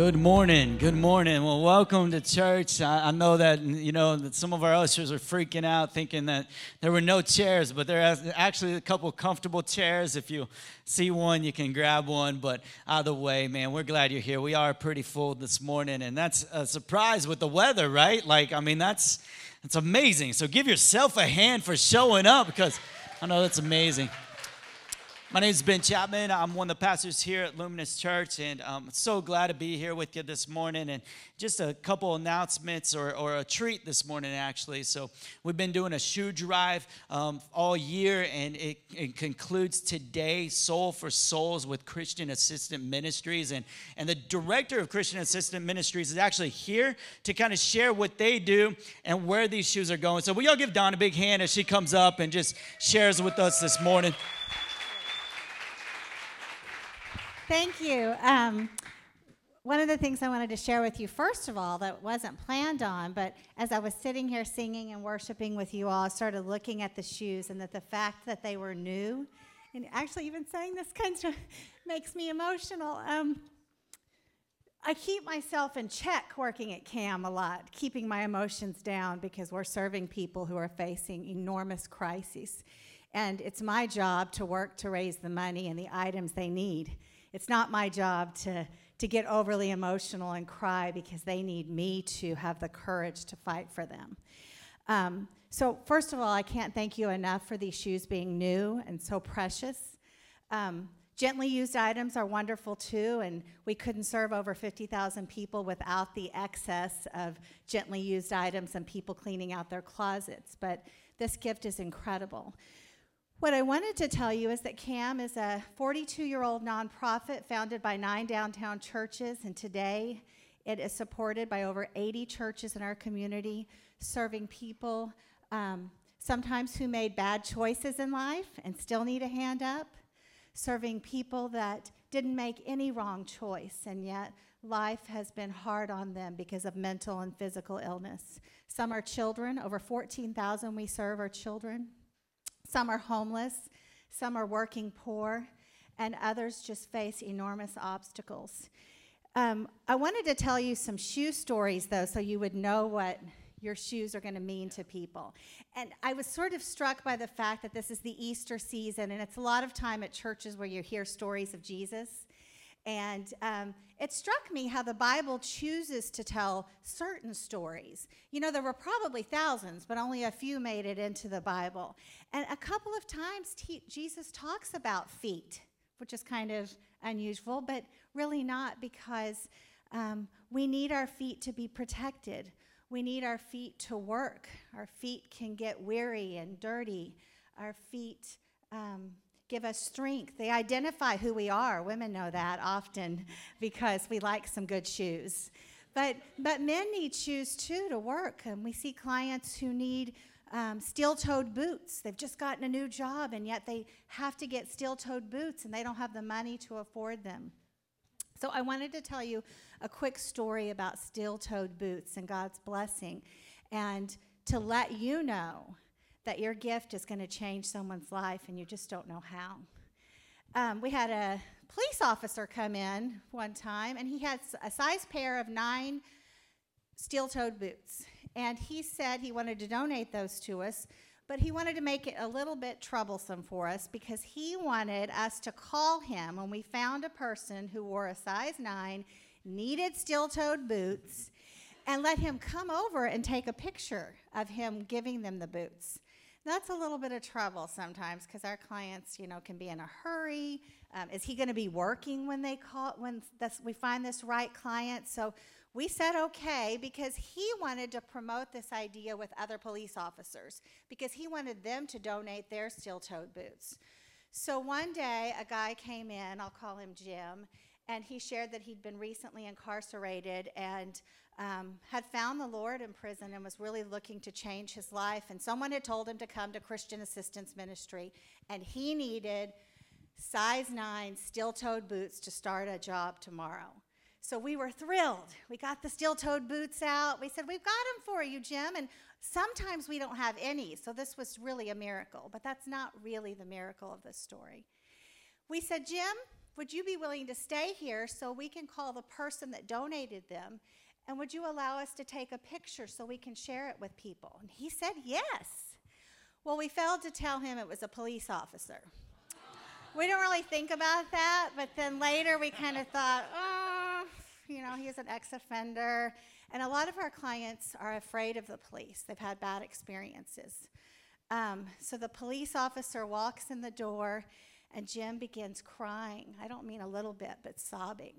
Good morning. Good morning. Well, welcome to church. I, I, know that you know that some of our ushers are freaking out, thinking that there were no chairs, but there are actually a couple comfortable chairs. If you see one, you can grab one. But either way, man, we're glad you're here. We are pretty full this morning, and that's a surprise with the weather, right? Like, I mean, that's that's amazing. So give yourself a hand for showing up because I know that's amazing. My name is Ben Chapman. I'm one of the pastors here at Luminous Church, and I'm so glad to be here with you this morning. And just a couple announcements or, or a treat this morning, actually. So, we've been doing a shoe drive um, all year, and it, it, concludes today Soles for Souls with Christian Assistance Ministries. And, and the director of Christian Assistance Ministries is actually here to kind of share what they do and where these shoes are going. So, we all give Dawn a big hand as she comes up and just shares with us this morning? Thank you. Um, one of the things I wanted to share with you, first of all, that wasn't planned on, but as I was sitting here singing and worshiping with you all, I started looking at the shoes and that the fact that they were new, and actually even saying this kind of makes me emotional. Um, I keep myself in check working at CAM a lot, keeping my emotions down because we're serving people who are facing enormous crises. And it's my job to work to raise the money and the items they need. It's not my job to, to get overly emotional and cry because they need me to have the courage to fight for them. Um, so, first of all, I can't thank you enough for these shoes being new and so precious. Um, gently used items are wonderful too, and we couldn't serve over 50,000 people without the excess of gently used items and people cleaning out their closets. But this gift is incredible. What I wanted to tell you is that CAM is a 42 year old nonprofit founded by nine downtown churches, and today it is supported by over 80 churches in our community, serving people um, sometimes who made bad choices in life and still need a hand up, serving people that didn't make any wrong choice and yet life has been hard on them because of mental and physical illness. Some are children, over 14,000 we serve are children. Some are homeless, some are working poor, and others just face enormous obstacles. Um, I wanted to tell you some shoe stories, though, so you would know what your shoes are going to mean to people. And I was sort of struck by the fact that this is the Easter season, and it's a lot of time at churches where you hear stories of Jesus. And um, it struck me how the Bible chooses to tell certain stories. You know, there were probably thousands, but only a few made it into the Bible. And a couple of times Jesus talks about feet, which is kind of unusual, but really not because um, we need our feet to be protected. We need our feet to work. Our feet can get weary and dirty. Our feet. Um, give us strength. They identify who we are. Women know that often because we like some good shoes. But, but men need shoes too to work. And we see clients who need um, steel toed boots. They've just gotten a new job and yet they have to get steel toed boots and they don't have the money to afford them. So I wanted to tell you a quick story about steel toed boots and God's blessing and to let you know that your gift is going to change someone's life and you just don't know how. Um, we had a police officer come in one time and he had a size pair of nine steel toed boots. And he said he wanted to donate those to us, but he wanted to make it a little bit troublesome for us because he wanted us to call him when we found a person who wore a size nine, needed steel toed boots, and let him come over and take a picture of him giving them the boots that's a little bit of trouble sometimes because our clients, you know, can be in a hurry. Um, is he going to be working when they call when we find this right client? So we said okay because he wanted to promote this idea with other police officers because he wanted them to donate their steel-toed boots. So one day, a guy came in. I'll call him Jim. and he shared that he'd been recently incarcerated and um, had found the Lord in prison and was really looking to change his life. And someone had told him to come to Christian Assistance Ministry, and he needed size nine steel toed boots to start a job tomorrow. So we were thrilled. We got the steel toed boots out. We said, We've got them for you, Jim. And sometimes we don't have any. So this was really a miracle, but that's not really the miracle of this story. We said, Jim, would you be willing to stay here so we can call the person that donated them? And would you allow us to take a picture so we can share it with people? And he said, Yes. Well, we failed to tell him it was a police officer. We didn't really think about that, but then later we kind of thought, oh, you know, he's an ex offender. And a lot of our clients are afraid of the police, they've had bad experiences. Um, so the police officer walks in the door, and Jim begins crying. I don't mean a little bit, but sobbing.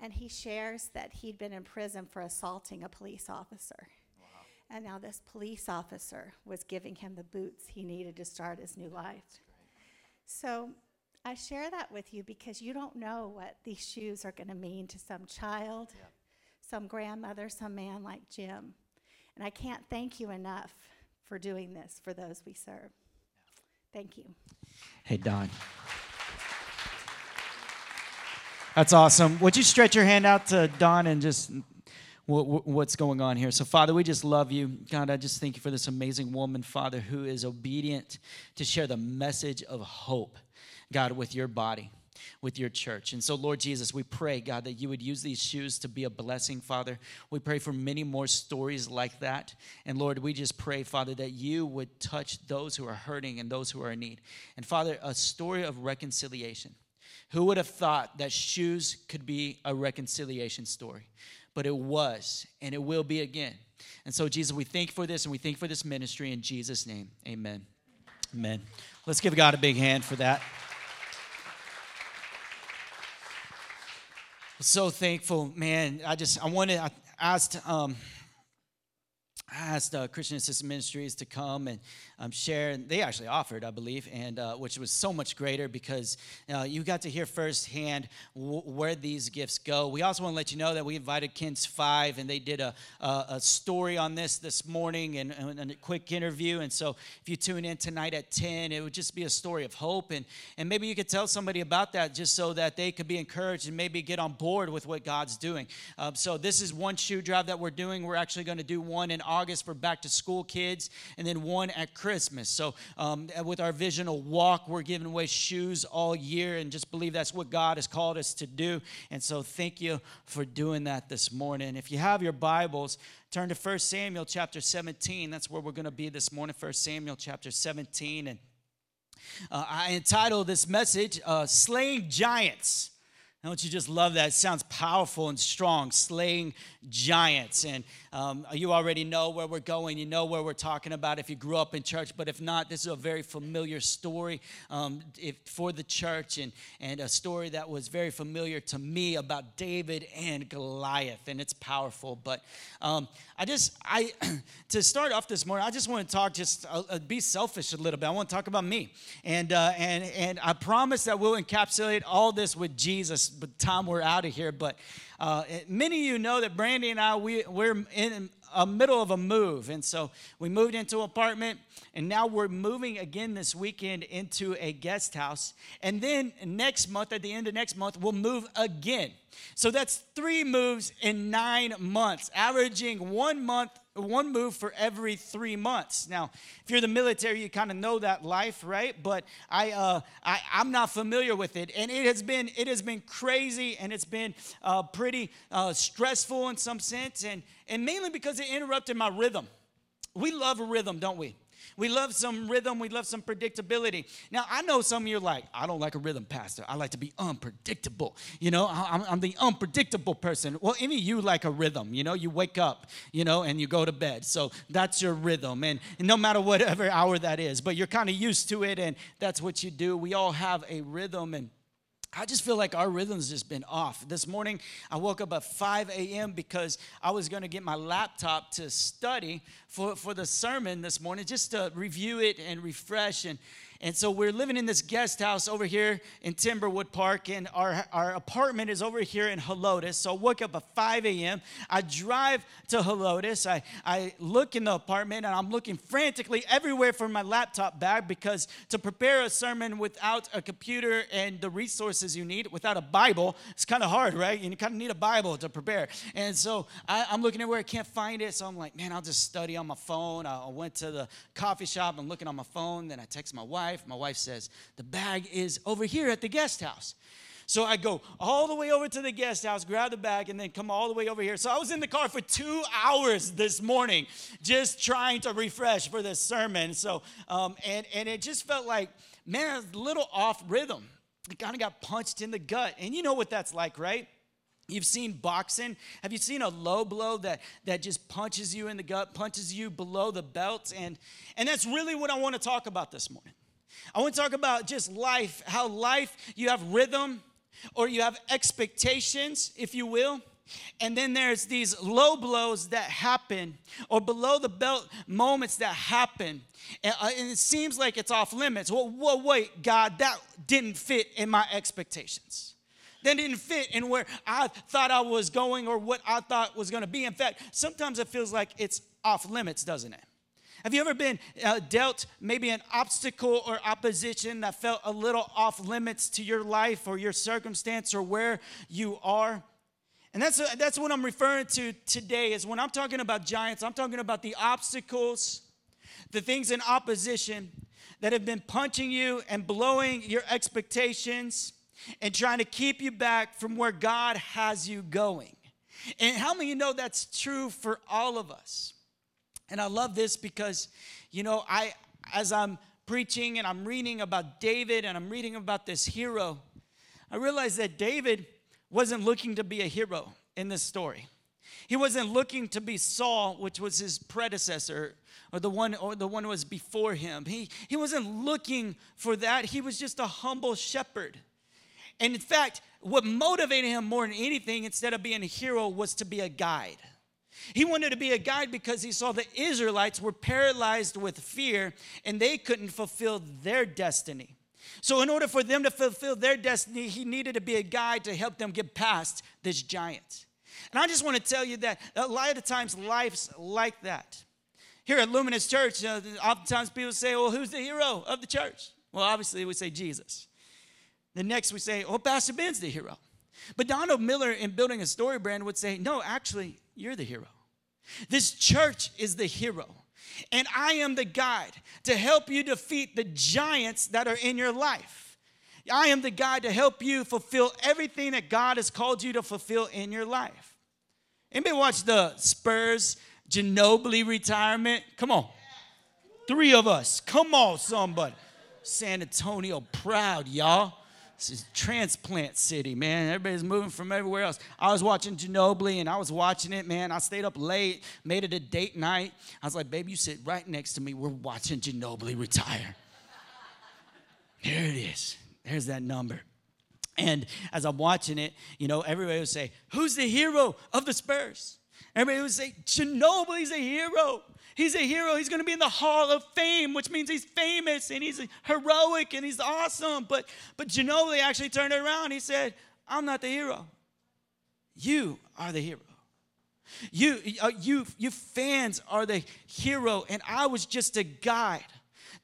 And he shares that he'd been in prison for assaulting a police officer. Wow. And now this police officer was giving him the boots he needed to start his new life. So I share that with you because you don't know what these shoes are going to mean to some child, yeah. some grandmother, some man like Jim. And I can't thank you enough for doing this for those we serve. Thank you. Hey, Don. That's awesome. Would you stretch your hand out to Don and just what's going on here. So, Father, we just love you. God, I just thank you for this amazing woman, Father, who is obedient to share the message of hope, God, with your body with your church. And so, Lord Jesus, we pray, God, that you would use these shoes to be a blessing, Father. We pray for many more stories like that. And Lord, we just pray, Father, that you would touch those who are hurting and those who are in need. And Father, a story of reconciliation. Who would have thought that shoes could be a reconciliation story? But it was, and it will be again. And so, Jesus, we thank you for this, and we thank you for this ministry in Jesus' name. Amen. Amen. Let's give God a big hand for that. so thankful, man. I just I wanted I asked um, I asked uh, Christian Assistance Ministries to come and um, share. And they actually offered, I believe, and uh, which was so much greater because uh, you got to hear firsthand w- where these gifts go. We also want to let you know that we invited KENS Five, and they did a, a, a story on this this morning and, and, a quick interview. And so, if you tune in tonight at ten, it would just be a story of hope, and and maybe you could tell somebody about that just so that they could be encouraged and maybe get on board with what God's doing. Um, so this is one shoe drive that we're doing. We're actually going to do one in August for back to school kids, and then one at Christmas. So, um, with our visional walk, we're giving away shoes all year and just believe that's what God has called us to do. And so, thank you for doing that this morning. If you have your Bibles, turn to 1 Samuel chapter 17. That's where we're going to be this morning, 1 Samuel chapter 17. And uh, I entitled this message, uh, Slaying Giants. Don't you just love that? It sounds powerful and strong, slaying giants. And um, you already know where we're going. You know where we're talking about if you grew up in church. But if not, this is a very familiar story um, if, for the church and, and a story that was very familiar to me about David and Goliath. And it's powerful. But um, I just, I to start off this morning, I just want to talk, just uh, uh, be selfish a little bit. I want to talk about me. And, uh, and, and I promise that we'll encapsulate all this with Jesus by the time we're out of here. But uh, many of you know that Brandy and I, we, we're in a middle of a move. And so we moved into an apartment, and now we're moving again this weekend into a guest house. And then next month, at the end of next month, we'll move again. So that's three moves in nine months, averaging one month one move for every three months. Now, if you're the military, you kind of know that life, right? But I, uh, I, I'm not familiar with it, and it has been, it has been crazy, and it's been uh, pretty uh, stressful in some sense, and and mainly because it interrupted my rhythm. We love a rhythm, don't we? We love some rhythm. We love some predictability. Now, I know some of you are like, I don't like a rhythm, Pastor. I like to be unpredictable. You know, I'm, I'm the unpredictable person. Well, any of you like a rhythm. You know, you wake up, you know, and you go to bed. So that's your rhythm. And, and no matter whatever hour that is, but you're kind of used to it, and that's what you do. We all have a rhythm. And I just feel like our rhythm's just been off. This morning, I woke up at 5 a.m. because I was going to get my laptop to study for, for the sermon this morning, just to review it and refresh. And, and so we're living in this guest house over here in Timberwood Park, and our, our apartment is over here in Helotes. So I wake up at 5 a.m. I drive to Helotes. I, I look in the apartment, and I'm looking frantically everywhere for my laptop bag because to prepare a sermon without a computer and the resources you need, without a Bible, it's kind of hard, right? You kind of need a Bible to prepare. And so I, I'm looking everywhere, I can't find it. So I'm like, man, I'll just study on my phone. I went to the coffee shop, I'm looking on my phone. Then I text my wife. My wife says, the bag is over here at the guest house. So I go all the way over to the guest house, grab the bag, and then come all the way over here. So I was in the car for two hours this morning, just trying to refresh for this sermon. So, um, and and it just felt like, man, a little off rhythm. I kind of got punched in the gut, and you know what that's like, right? You've seen boxing. Have you seen a low blow that, that just punches you in the gut, punches you below the belt? And, and that's really what I want to talk about this morning. I want to talk about just life, how life, you have rhythm or you have expectations, if you will. And then there's these low blows that happen, or below the belt moments that happen. And, uh, and it seems like it's off limits. Well, well, wait, God, that didn't fit in my expectations that didn't fit in where I thought I was going or what I thought was going to be. In fact, sometimes it feels like it's off limits, doesn't it? Have you ever been uh, dealt maybe an obstacle or opposition that felt a little off limits to your life or your circumstance or where you are? And that's, uh, that's what I'm referring to today is when I'm talking about giants, I'm talking about the obstacles, the things in opposition that have been punching you and blowing your expectations and trying to keep you back from where God has you going. And how many you know that's true for all of us? And I love this because, you know, I as I'm preaching and I'm reading about David and I'm reading about this hero, I realized that David wasn't looking to be a hero in this story. He wasn't looking to be Saul, which was his predecessor, or the one or the one who was before him. He, he wasn't looking for that. He was just a humble shepherd. And in fact, what motivated him more than anything, instead of being a hero, was to be a guide. He wanted to be a guide because he saw the Israelites were paralyzed with fear and they couldn't fulfill their destiny. So, in order for them to fulfill their destiny, he needed to be a guide to help them get past this giant. And I just want to tell you that a lot of times life's like that. Here at Luminous Church, uh, oftentimes people say, Well, who's the hero of the church? Well, obviously, we say Jesus. The next we say, oh, Pastor Ben's the hero. But Donald Miller, in building a story brand, would say, no, actually, you're the hero. This church is the hero. And I am the guide to help you defeat the giants that are in your life. I am the guide to help you fulfill everything that God has called you to fulfill in your life. Anybody watch the Spurs Ginobili retirement? Come on. Three of us. Come on, somebody. San Antonio proud, y'all. This is transplant city, man. Everybody's moving from everywhere else. I was watching Ginobili and I was watching it, man. I stayed up late, made it a date night. I was like, baby, you sit right next to me. We're watching Ginobili retire. There it is. There's that number. And as I'm watching it, you know, everybody would say, Who's the hero of the Spurs? Everybody would say, Ginobili's a hero. He's a hero. He's going to be in the Hall of Fame, which means he's famous and he's heroic and he's awesome. But, but Ginobili actually turned it around. He said, I'm not the hero. You are the hero. You, uh, you, you fans are the hero, and I was just a guide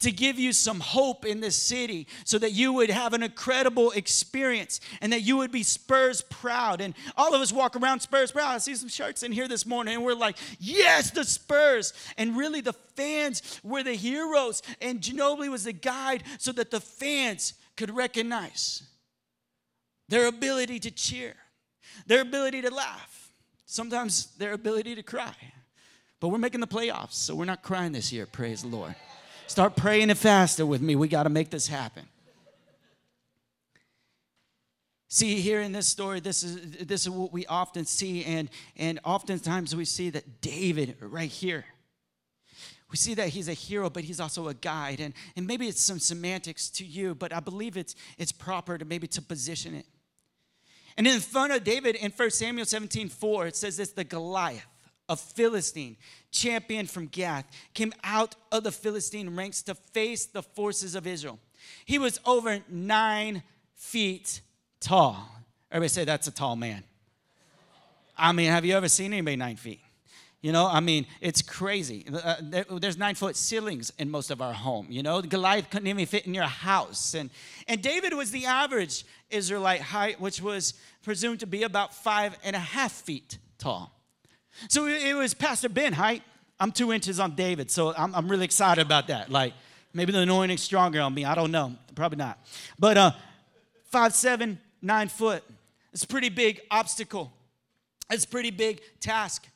to give you some hope in this city so that you would have an incredible experience and that you would be Spurs proud. And all of us walk around Spurs proud. I see some shirts in here this morning and we're like, yes, the Spurs. And really, the fans were the heroes, and Ginobili was the guide so that the fans could recognize their ability to cheer, their ability to laugh, sometimes their ability to cry. But we're making the playoffs, so we're not crying this year, praise the Lord. Start praying and fasting with me. We got to make this happen. See, here in this story, this is, this is what we often see, and, and oftentimes we see that David, right here, we see that he's a hero, but he's also a guide. And, and maybe it's some semantics to you, but I believe it's, it's proper to maybe to position it. And in front of David in 1 Samuel 17 4, it says this the Goliath a Philistine, champion from Gath, came out of the Philistine ranks to face the forces of Israel. He was over nine feet tall. Everybody say that's a tall man. I mean, have you ever seen anybody nine feet? You know, I mean, it's crazy. Uh, there, there's nine foot ceilings in most of our home. You know, Goliath couldn't even fit in your house. And, and David was the average Israelite height, which was presumed to be about five and a half feet tall. So it was Pastor Ben height. I'm two inches on David, so I'm, I'm really excited about that. Like, maybe the anointing's stronger on me. I don't know. Probably not. But uh, five, seven, nine foot. It's a pretty big obstacle. It's a pretty big task.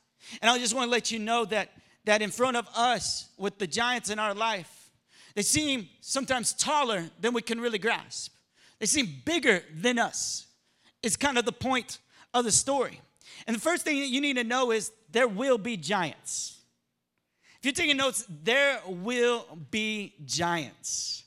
And I just want to let you know that, that in front of us, with the giants in our life, they seem sometimes taller than we can really grasp. They seem bigger than us. It's kind of the point of the story. And the first thing that you need to know is there will be giants. If you're taking notes, there will be giants.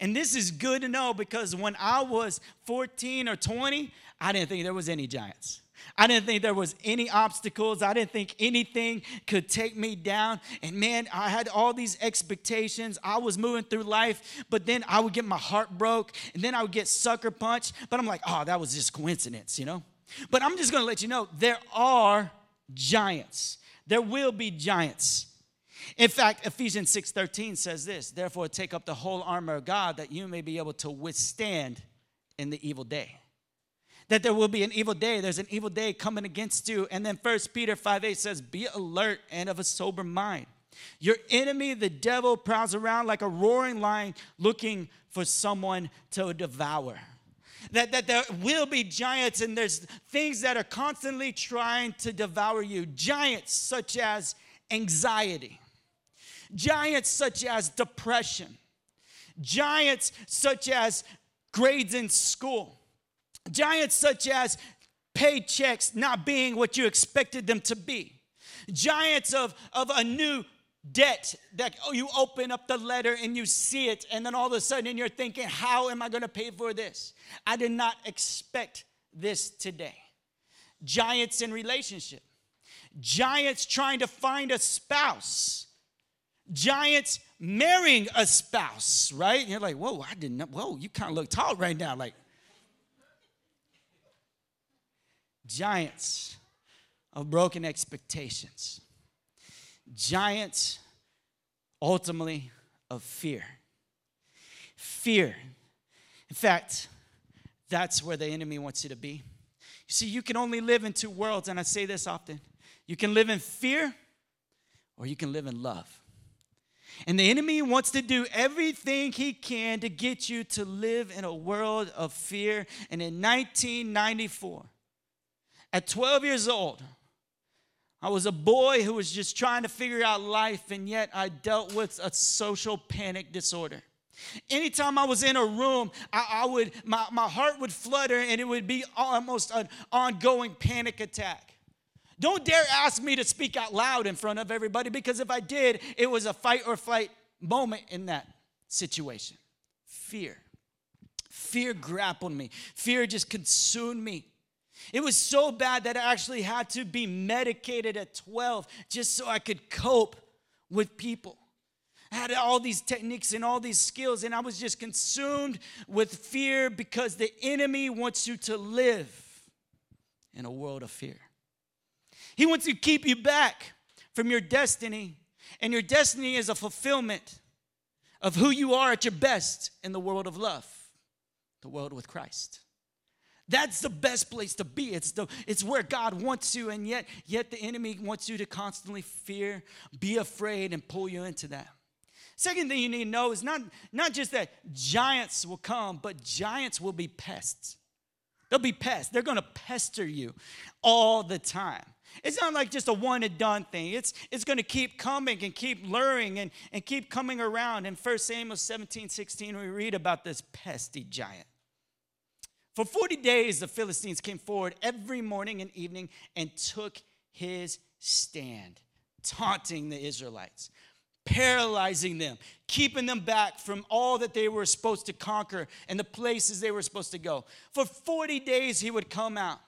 And this is good to know because when I was 14 or 20, I didn't think there was any giants. I didn't think there was any obstacles. I didn't think anything could take me down. And man, I had all these expectations. I was moving through life, but then I would get my heart broke and then I would get sucker punched. But I'm like, oh, that was just coincidence, you know? But I'm just gonna let you know there are giants. There will be giants. In fact, Ephesians 6:13 says this, therefore take up the whole armor of God that you may be able to withstand in the evil day that there will be an evil day. There's an evil day coming against you. And then First Peter 5 8 says, Be alert and of a sober mind. Your enemy, the devil, prowls around like a roaring lion looking for someone to devour. That, that there will be giants and there's things that are constantly trying to devour you. Giants such as anxiety, giants such as depression, giants such as grades in school Giants such as paychecks not being what you expected them to be. Giants of, of a new debt that oh, you open up the letter and you see it, and then all of a sudden you're thinking, How am I going to pay for this? I did not expect this today. Giants in relationship, giants trying to find a spouse, giants marrying a spouse, right? You're like, Whoa, I didn't know. Whoa, you kind of look tall right now. Like, giants of broken expectations, giants ultimately of fear. Fear. In fact, that's where the enemy wants you to be. You see, you can only live in two worlds, and I say this often you can live in fear or you can live in love. And the enemy wants to do everything he can to get you to live in a world of fear. And in 1994, at 12 years old, I was a boy who was just trying to figure out life, and yet I dealt with a social panic disorder. Anytime I was in a room, I, I, would my, my heart would flutter and it would be almost an ongoing panic attack. Don't dare ask me to speak out loud in front of everybody because if I did, it was a fight or flight moment in that situation. Fear. Fear grappled me. Fear just consumed me. It was so bad that I actually had to be medicated at 12 just so I could cope with people. I had all these techniques and all these skills, and I was just consumed with fear because the enemy wants you to live in a world of fear. He wants to keep you back from your destiny, and your destiny is a fulfillment of who you are at your best in the world of love, the world with Christ. That's the best place to be. It's, the, it's where God wants you, and yet, yet the enemy wants you to constantly fear, be afraid, and pull you into that. Second thing you need to know is not, not just that giants will come, but giants will be pests. They'll be pests. They're gonna pester you all the time. It's not like just a one and done thing. It's, it's going to keep coming and keep luring and, and keep coming around. In 1 Samuel 17 16, we read about this pesty giant. For 40 days, the Philistines came forward every morning and evening and took his stand, taunting the Israelites, paralyzing them, keeping them back from all that they were supposed to conquer and the places they were supposed to go. For 40 days, he would come out.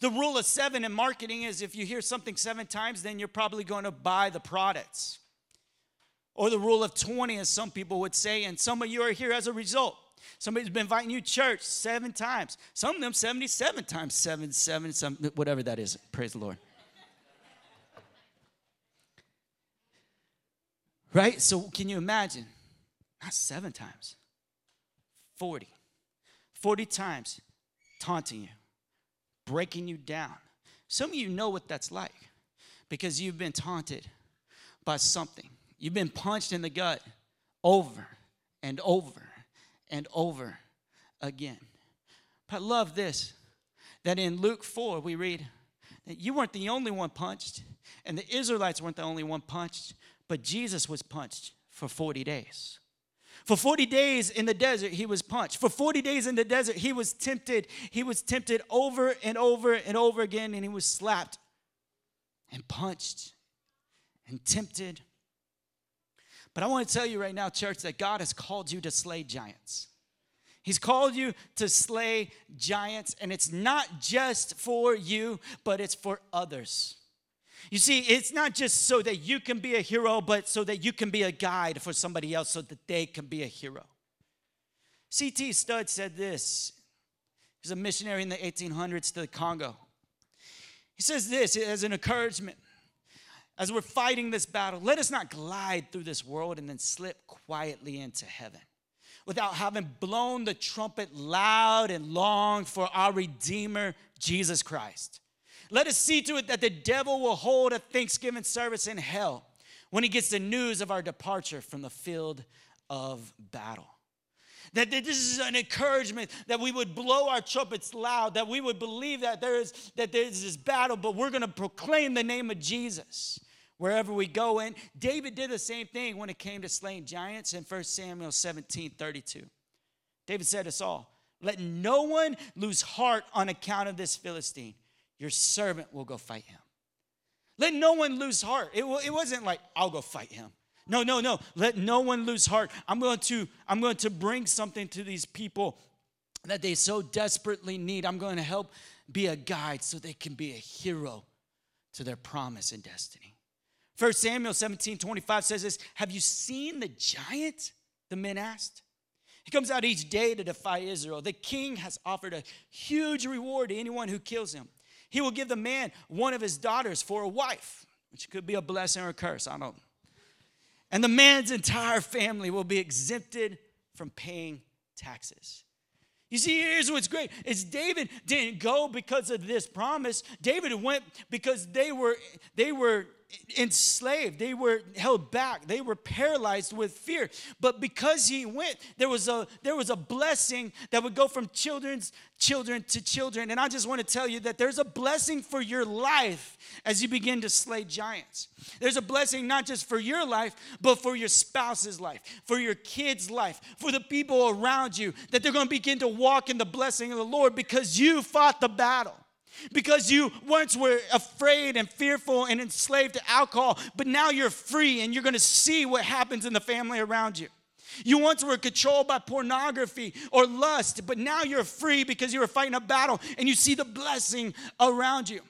The rule of seven in marketing is if you hear something seven times, then you're probably going to buy the products. or the rule of 20, as some people would say. And some of you are here as a result. Somebody's been inviting you to church seven times. Some of them 77 times, seven, seven, some, whatever that is. Praise the Lord. Right? So can you imagine? Not seven times, 40. 40 times taunting you, breaking you down. Some of you know what that's like because you've been taunted by something. You've been punched in the gut over and over and over again. But I love this that in Luke 4, we read that you weren't the only one punched, and the Israelites weren't the only one punched, but Jesus was punched for 40 days. For 40 days in the desert, he was punched. For 40 days in the desert, he was tempted. He was tempted over and over and over again, and he was slapped and punched and tempted. But I want to tell you right now, church, that God has called you to slay giants. He's called you to slay giants, and it's not just for you, but it's for others. You see, it's not just so that you can be a hero, but so that you can be a guide for somebody else so that they can be a hero. C.T. Studd said this. He's a missionary in the 1800s to the Congo. He says this as an encouragement as we're fighting this battle, let us not glide through this world and then slip quietly into heaven without having blown the trumpet loud and long for our Redeemer, Jesus Christ. Let us see to it that the devil will hold a Thanksgiving service in hell when he gets the news of our departure from the field of battle. That this is an encouragement that we would blow our trumpets loud, that we would believe that there is that there is this battle, but we're to proclaim the name of Jesus wherever we go in. David did the same thing when it came to slaying giants in 1 Samuel 17 32. David said us all, Let no one lose heart on account of this Philistine your servant will go fight him. Let no one lose heart. It, it wasn't like, I'll go fight him. No, no, no. Let no one lose heart. I'm going to, I'm going to bring something to these people that they so desperately need. I'm going to help be a guide so they can be a hero to their promise and destiny. First Samuel 17, 25 says this Have you seen the giant? The men asked. He comes out each day to defy Israel. The king has offered a huge reward to anyone who kills him. He will give the man one of his daughters for a wife, which could be a blessing or a curse. I don't know. And the man's entire family will be exempted from paying taxes. You see, here's what's great. Is David didn't go because of this promise. David went because they were they were enslaved. They were held back. They were paralyzed with fear. But because he went, there was a there was a blessing that would go from children's children to children. And I just want to tell you that there's a blessing for your life as you begin to slay giants. There's a blessing not just for your life, but for your spouse's life, for your kids' life, for the people around you, that they're going to begin to walk in the blessing of the Lord because you fought the battle because you once were afraid and fearful and enslaved to alcohol, but now you're free and you're to see what happens in the family around you. You once were controlled by pornography or lust, but now you're free because you were fighting a battle and you see the blessing around you.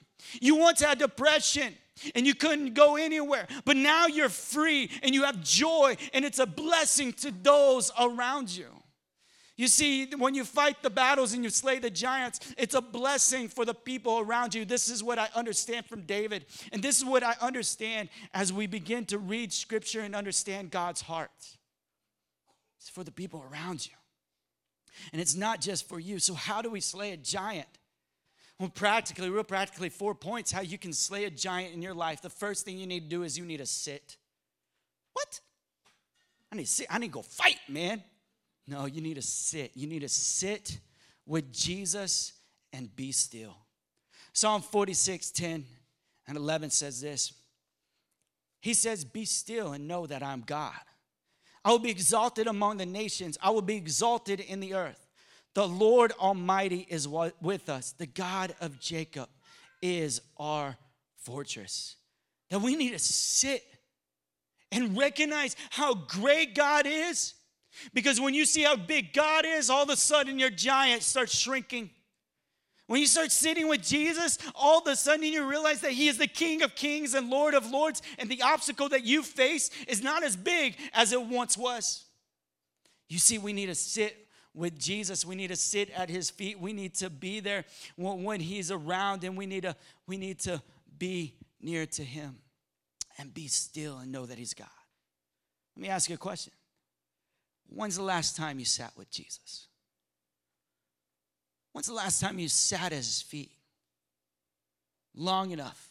You once had depression and you couldn't go anywhere, but now you're free and you have joy and it's a blessing to those around you. You see, when you fight the battles and you slay the giants, it's a blessing for the people around you. This is what I understand from David. And this is what I understand as we begin to read scripture and understand God's heart. It's for the people around you. And it's not just for you. So, how do we slay a giant? Well, practically, real practically, four points how you can slay a giant in your life. The first thing you need to do is you need to sit. What? I need to sit. I need to go fight, man. No, you need to sit. You need to sit with Jesus and be still. Psalm 46, 10 and 11 says this. He says, Be still and know that I'm God. I will be exalted among the nations, I will be exalted in the earth. The Lord Almighty is with us. The God of Jacob is our fortress. That we need to sit and recognize how great God is because when you see how big God is, all of a sudden your giant starts shrinking. When you start sitting with Jesus, all of a sudden you realize that He is the King of kings and Lord of lords, and the obstacle that you face is not as big as it once was. You see, we need to sit with Jesus. We need to sit at his feet. We need to be there when, he's around, and we need to, we need to be near to him and be still and know that he's God. Let me ask you a question. When's the last time you sat with Jesus? When's the last time you sat at his feet long enough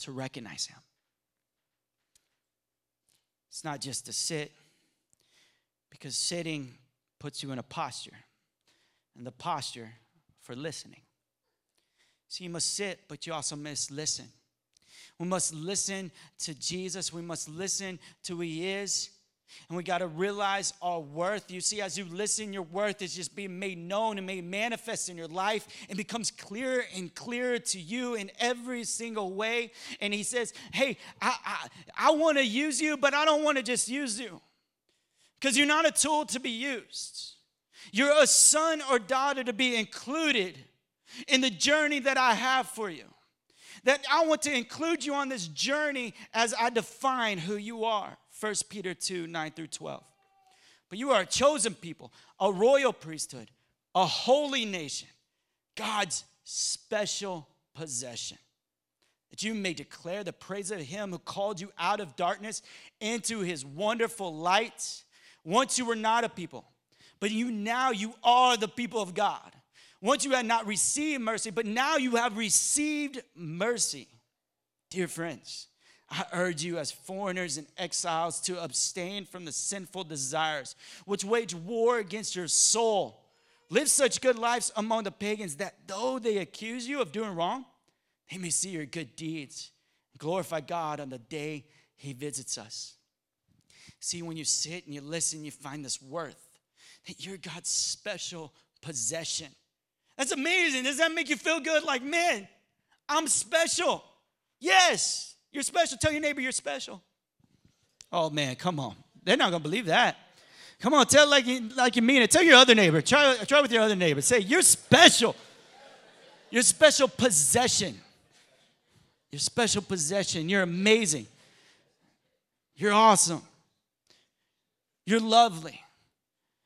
to recognize him? It's not just to sit, because sitting puts you in a posture, and the posture for listening. So you must sit, but you also must listen. We must listen to Jesus. We must listen to who He is. And we got to realize our worth. You see, as you listen, your worth is just being made known and made manifest in your life and becomes clearer and clearer to you in every single way. And he says, Hey, I, I, I want to use you, but I don't want to just use you because you're not a tool to be used. You're a son or daughter to be included in the journey that I have for you. That I want to include you on this journey as I define who you are. 1 Peter 2 9 through 12. But you are a chosen people, a royal priesthood, a holy nation, God's special possession. That you may declare the praise of Him who called you out of darkness into His wonderful light. Once you were not a people, but you now you are the people of God. Once you had not received mercy, but now you have received mercy. Dear friends, I urge you as foreigners and exiles to abstain from the sinful desires which wage war against your soul. Live such good lives among the pagans that though they accuse you of doing wrong, they may see your good deeds glorify God on the day he visits us. See, when you sit and you listen, you find this worth that you're God's special possession. That's amazing. Does that make you feel good? Like, man, I'm special. Yes, you're special. Tell your neighbor you're special. Oh, man, come on. They're not to believe that. Come on, tell like you, like you mean it. Tell your other neighbor. Try, try with your other neighbor. Say, you're special. You're special possession. You're special possession. You're amazing. You're awesome. You're lovely.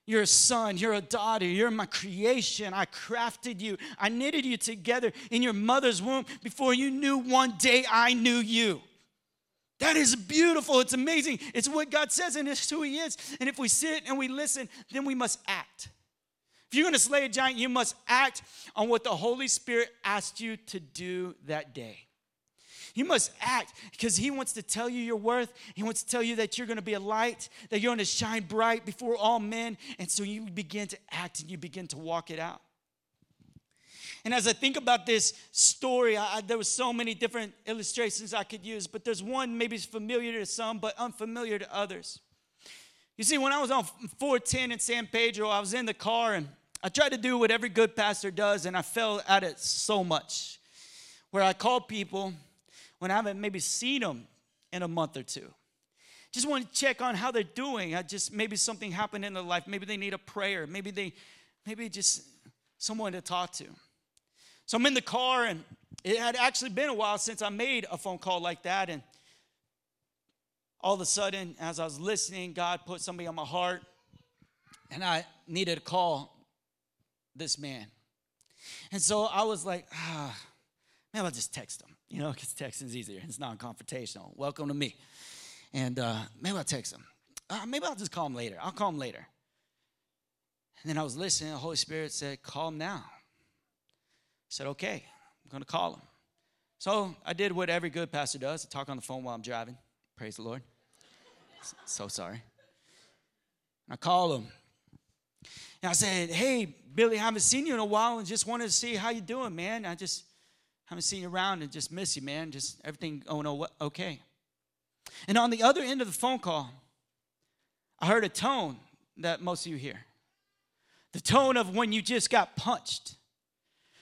You're a son, you're a daughter, you're my creation. I crafted you, I knitted you together in your mother's womb before you knew one day I knew you. That is beautiful. It's amazing. It's what God says, and it's who He is. And if we sit and we listen, then we must act. If you're going to slay a giant, you must act on what the Holy Spirit asked you to do that day. You must act because He wants to tell you your worth. He wants to tell you that you're going to be a light, that you're going to shine bright before all men. And so you begin to act and you begin to walk it out. And as I think about this story, I, there were so many different illustrations I could use, but there's one maybe familiar to some, but unfamiliar to others. You see, when I was on 410 in San Pedro, I was in the car and I tried to do what every good pastor does, and I fell at it so much. Where I called people when I haven't maybe seen them in a month or two. Just want to check on how they're doing. I just maybe something happened in their life. Maybe they need a prayer. Maybe they, maybe just someone to talk to. So I'm in the car, and it had actually been a while since I made a phone call like that. And all of a sudden, as I was listening, God put somebody on my heart, and I needed to call this man. And so I was like, ah, maybe I'll just text him you know, because texting's easier. It's non-confrontational. Welcome to me. And uh, maybe I'll text him. Uh, maybe I'll just call him later. I'll call him later. And then I was listening. The Holy Spirit said, call him now. I said, okay, I'm going to call him. So I did what every good pastor does. I talk on the phone while I'm driving. Praise the Lord. So sorry. I call him. And I said, hey, Billy, I haven't seen you in a while and just wanted to see how you doing, man. I just haven't seen you around and just miss you, man. Just everything going okay. And on the other end of the phone call, I heard a tone that most of you hear the tone of when you just got punched,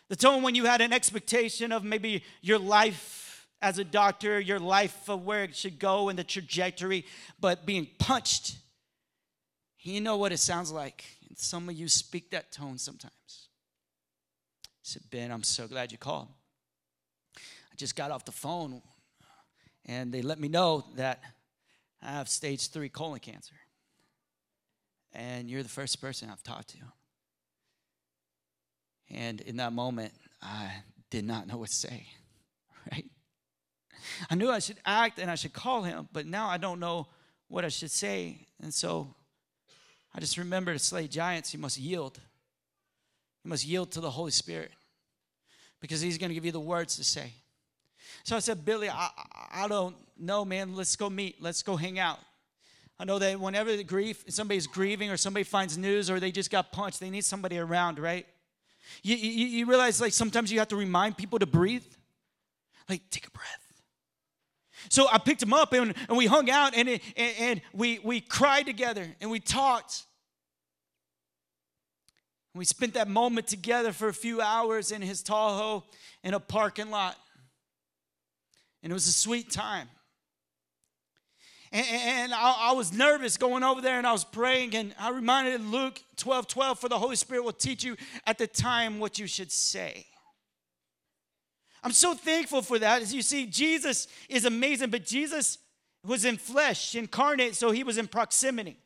the tone when you had an expectation of maybe your life as a doctor, your life of where it should go and the trajectory, but being punched. You know what it sounds like. And some of you speak that tone sometimes. said, Ben, I'm so glad you called. Just got off the phone and they let me know that I have stage three colon cancer. And you're the first person I've talked to. And in that moment, I did not know what to say, right? I knew I should act and I should call him, but now I don't know what I should say. And so I just remember to slay giants, you must yield. You must yield to the Holy Spirit because He's going to give you the words to say. So I said, Billy, I, I don't know, man. Let's go meet. Let's go hang out. I know that whenever the grief, somebody's grieving or somebody finds news or they just got punched, they need somebody around, right? You, you, you realize like sometimes you have to remind people to breathe. Like, take a breath. So I picked him up and, and we hung out and, and, and we, we cried together and we talked. We spent that moment together for a few hours in his Tahoe in a parking lot. And it was a sweet time. And, and I, I, was nervous going over there and I was praying. And I reminded Luke 12 12, for the Holy Spirit will teach you at the time what you should say. I'm so thankful for that. As you see, Jesus is amazing, but Jesus was in flesh, incarnate, so he was in proximity.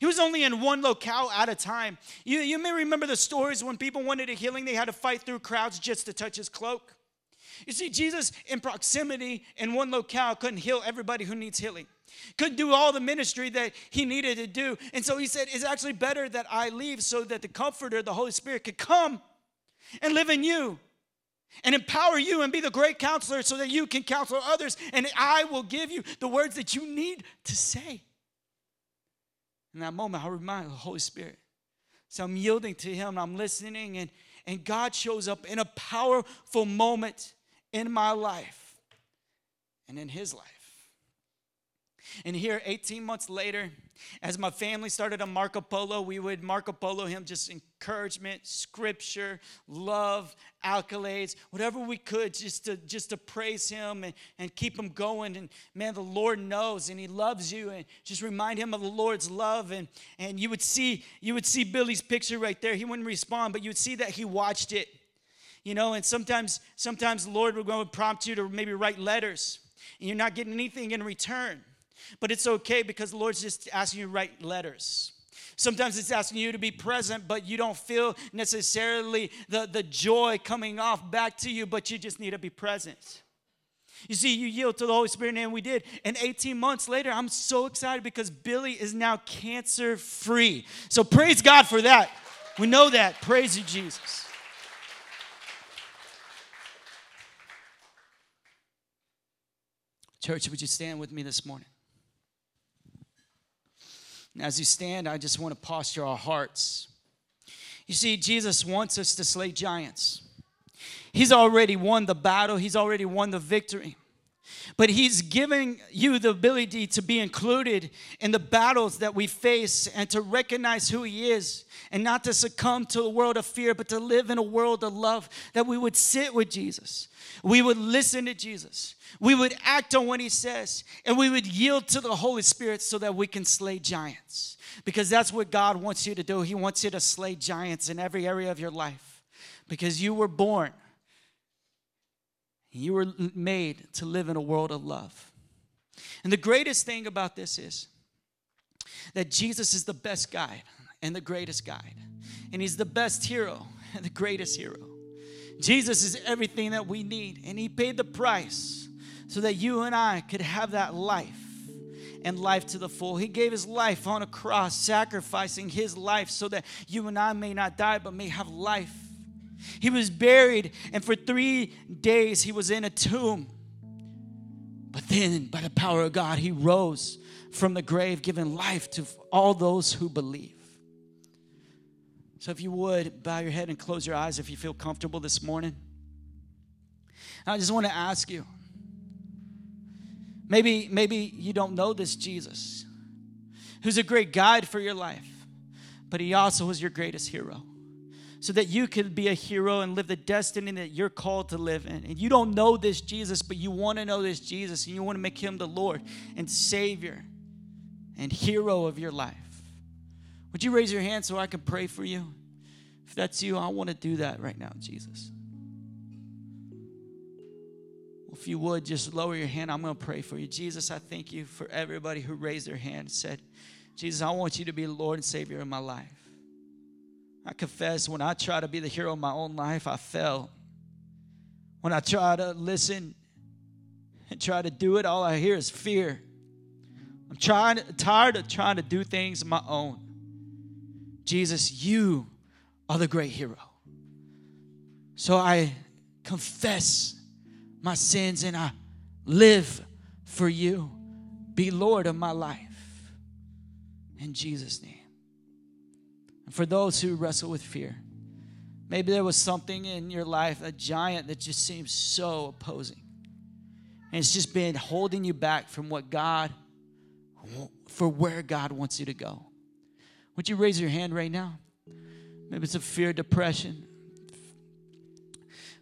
He was only in one locale at a time. You, you may remember the stories when people wanted a healing, they had to fight through crowds just to touch his cloak. You see, Jesus in proximity in one locale couldn't heal everybody who needs healing, couldn't do all the ministry that he needed to do. And so he said, It's actually better that I leave so that the Comforter, the Holy Spirit, could come and live in you and empower you and be the great counselor so that you can counsel others. And I will give you the words that you need to say. In that moment, I remind the Holy Spirit. So I'm yielding to Him, I'm listening, and, and God shows up in a powerful moment in my life and in His life. And here, 18 months later, as my family started a Marco Polo, we would Marco Polo him just encouragement, scripture, love, accolades, whatever we could just to just to praise him and, and keep him going. And man, the Lord knows and he loves you. And just remind him of the Lord's love. And and you would see, you would see Billy's picture right there. He wouldn't respond, but you would see that he watched it. You know, and sometimes, sometimes the Lord would go and prompt you to maybe write letters, and you're not getting anything in return. But it's okay because the Lord's just asking you to write letters. Sometimes it's asking you to be present, but you don't feel necessarily the, the joy coming off back to you, but you just need to be present. You see, you yield to the Holy Spirit, and we did. And 18 months later, I'm so excited because Billy is now cancer free. So praise God for that. We know that. Praise you, Jesus. Church, would you stand with me this morning? And as you stand, I just want to posture our hearts. You see, Jesus wants us to slay giants. He's already won the battle, He's already won the victory. But He's giving you the ability to be included in the battles that we face and to recognize who He is and not to succumb to a world of fear, but to live in a world of love. That we would sit with Jesus, we would listen to Jesus, we would act on what he says, and we would yield to the Holy Spirit so that we can slay giants. Because that's what God wants you to do. He wants you to slay giants in every area of your life. Because you were born, you were made to live in a world of love. And the greatest thing about this is that Jesus is the best guide and the greatest guide. And he's the best hero and the greatest hero. Jesus is everything that we need, and he paid the price so that you and I could have that life and life to the full. He gave his life on a cross, sacrificing his life so that you and I may not die but may have life. He was buried, and for three days he was in a tomb. But then, by the power of God, he rose from the grave, giving life to all those who believe. So, if you would, bow your head and close your eyes if you feel comfortable this morning. I just want to ask you Maybe, maybe you don't know this Jesus, who's a great guide for your life, but he also is your greatest hero. So that you could be a hero and live the destiny that you're called to live in. And you don't know this Jesus, but you want to know this Jesus and you want to make him the Lord and Savior and hero of your life. Would you raise your hand so I can pray for you? If that's you, I want to do that right now, Jesus. If you would just lower your hand, I'm going to pray for you. Jesus, I thank you for everybody who raised their hand and said, Jesus, I want you to be Lord and Savior of my life. I confess when I try to be the hero of my own life, I fail. When I try to listen and try to do it, all I hear is fear. I'm trying, tired of trying to do things my own. Jesus, you are the great hero. So I confess my sins and I live for you. Be Lord of my life. In Jesus' name. For those who wrestle with fear, maybe there was something in your life, a giant that just seems so opposing. And it's just been holding you back from what God, for where God wants you to go. Would you raise your hand right now? Maybe it's a fear, depression.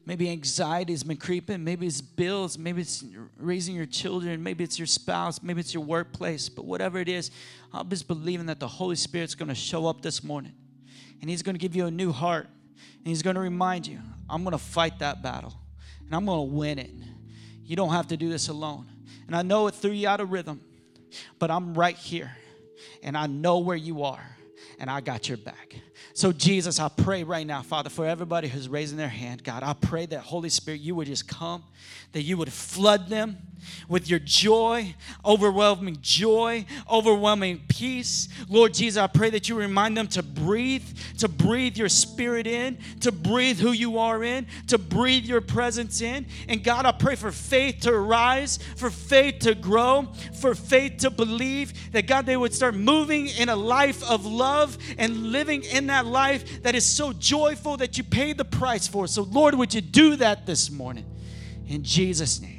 Maybe anxiety has been creeping. Maybe it's bills. Maybe it's raising your children. Maybe it's your spouse. Maybe it's your workplace. But whatever it is, I'm just believing that the Holy Spirit's going to show up this morning. And He's going to give you a new heart. And He's going to remind you, I'm going to fight that battle. And I'm going to win it. You don't have to do this alone. And I know it threw you out of rhythm, but I'm right here. And I know where you are. And I got your back. So, Jesus, I pray right now, Father, for everybody who's raising their hand, God, I pray that Holy Spirit, you would just come, that you would flood them with your joy, overwhelming joy, overwhelming peace. Lord Jesus, I pray that you remind them to breathe, to breathe your spirit in, to breathe who you are in, to breathe your presence in. And God, I pray for faith to rise, for faith to grow, for faith to believe that God, they would start moving in a life of love and living in that life that is so joyful that you paid the price for. So, Lord, would you do that this morning? In Jesus' name.